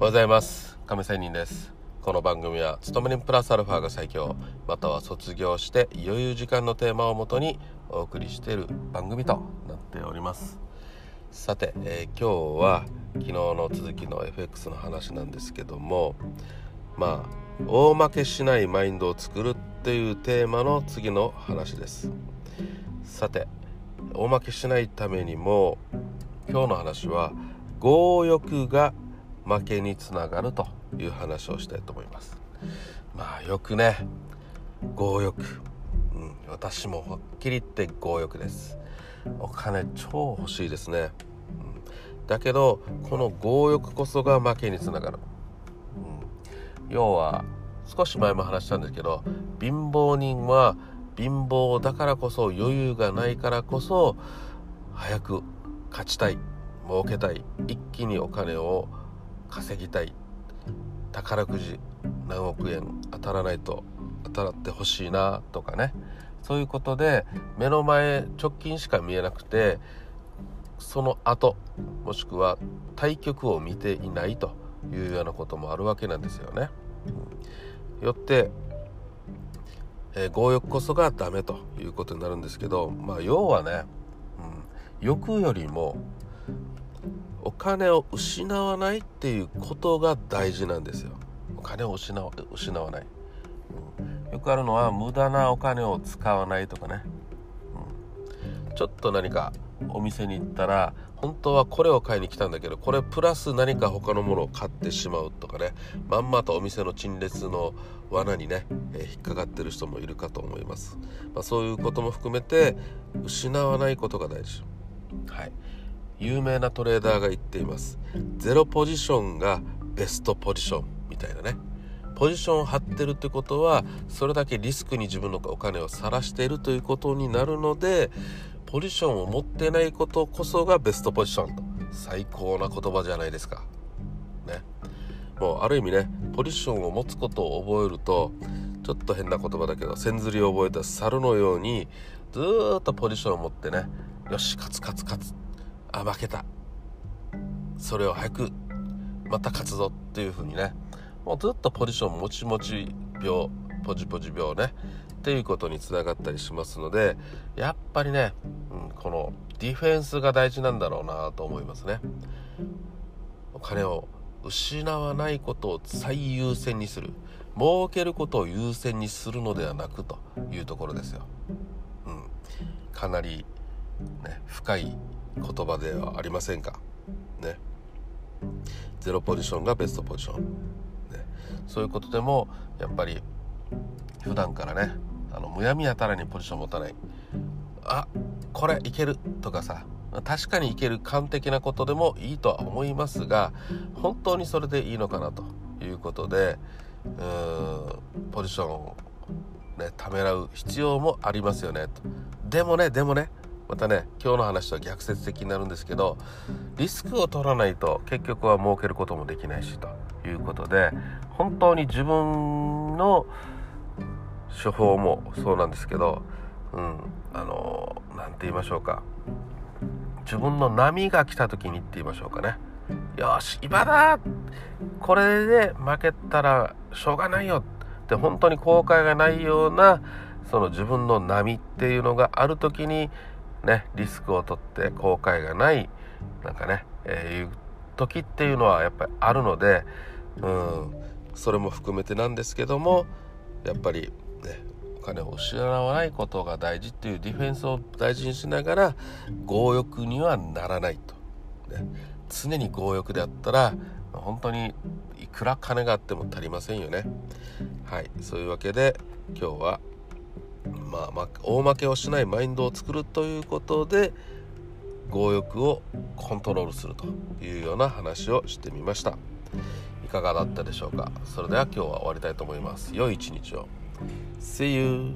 おはようございます。亀仙人です。この番組は勤め人プラスアルファが最強。または卒業して余裕時間のテーマをもとにお送りしている番組となっております。さて、えー、今日は昨日の続きの FX の話なんですけどもまあ大負けしないマインドを作るっていうテーマの次の話です。さて大負けしないためにも今日の話は強欲が負けにつながるという話をしたいと思います。まあよくね強欲、うん、私もはっきり言って強欲です。お金超欲しいですね、うん、だけどこの強欲こそが負けにつながる、うん、要は少し前も話したんですけど貧乏人は貧乏だからこそ余裕がないからこそ早く勝ちたい儲けたい一気にお金を稼ぎたい宝くじ何億円当たらないと当たってほしいなとかねそういうことで目の前直近しか見えなくてその後もしくは対局を見ていないというようなこともあるわけなんですよね。よって、えー、強欲こそがダメということになるんですけどまあ要はね、うん、欲よりもお金を失わないっていうことが大事なんですよ。お金を失わ失わない、うん、よくあるのは無駄なお金を使わないとかね、うん、ちょっと何かお店に行ったら本当はこれを買いに来たんだけどこれプラス何か他のものを買ってしまうとかね。まんまとお店の陳列の罠にね、えー、引っかかってる人もいるかと思います、まあ、そういうことも含めて失わないことが大事。はい。有名なトレーダーが言っています。ゼロポジションがベストポジションみたいなね。ポジションを張ってるってことはそれだけリスクに自分のお金をさらしているということになるのでポジションを持ってないことこそがベストポジションと。最高な言葉じゃないですか。ね。もうある意味ねポジションを持つことを覚えるとちょっと変な言葉だけど千釣りを覚えた猿のようにずっとポジションを持ってねよし勝つ勝つ勝つあ負けた。それを早くまた勝つぞっていう風にね。もうずっとポジションもちもち病ポジポジ病ね。っていうことにつながったりしますのでやっぱりね、うん、このディフェンスが大事なんだろうなと思いますね。お金を失わないことを最優先にする。儲けることを優先にするのではなくというところですよ、うん、かなり、ね、深い言葉ではありませんか？ね。ゼロポジションがベストポジション、ね、そういうことでもやっぱり普段からねあのむやみやたらにポジション持たない。あこれいける。とかさ。確かにいける完璧なことでもいいとは思いますが本当にそれでいいのかなと。いうことでうーんポジションをねためらう必要もありますよね。と。でもねでもねまたね今日の話とは逆説的になるんですけどリスクを取らないと結局は儲けることもできないしということで本当に自分の処方もそうなんですけどうんあの何て言いましょうか。自分の波が来た時にって言いましょうかね。よし今だこれで負けたらしょうがないよって本当に後悔がないようなその自分の波っていうのがある時にねリスクを取って後悔がないなんかね、えー、いう時っていうのはやっぱりあるのでうんそれも含めてなんですけどもやっぱりねお金を失わないことが大事っていうディフェンスを大事にしながら強欲にはならないと、ね、常に強欲であったら本当にいくら金があっても足りませんよね。はいそういうわけで今日はまあ、ま大負けをしないマインドを作るということで強欲をコントロールするというような話をしてみました。いかがだったでしょうか？それでは今日は終わりたいと思います。良い一日を。See you!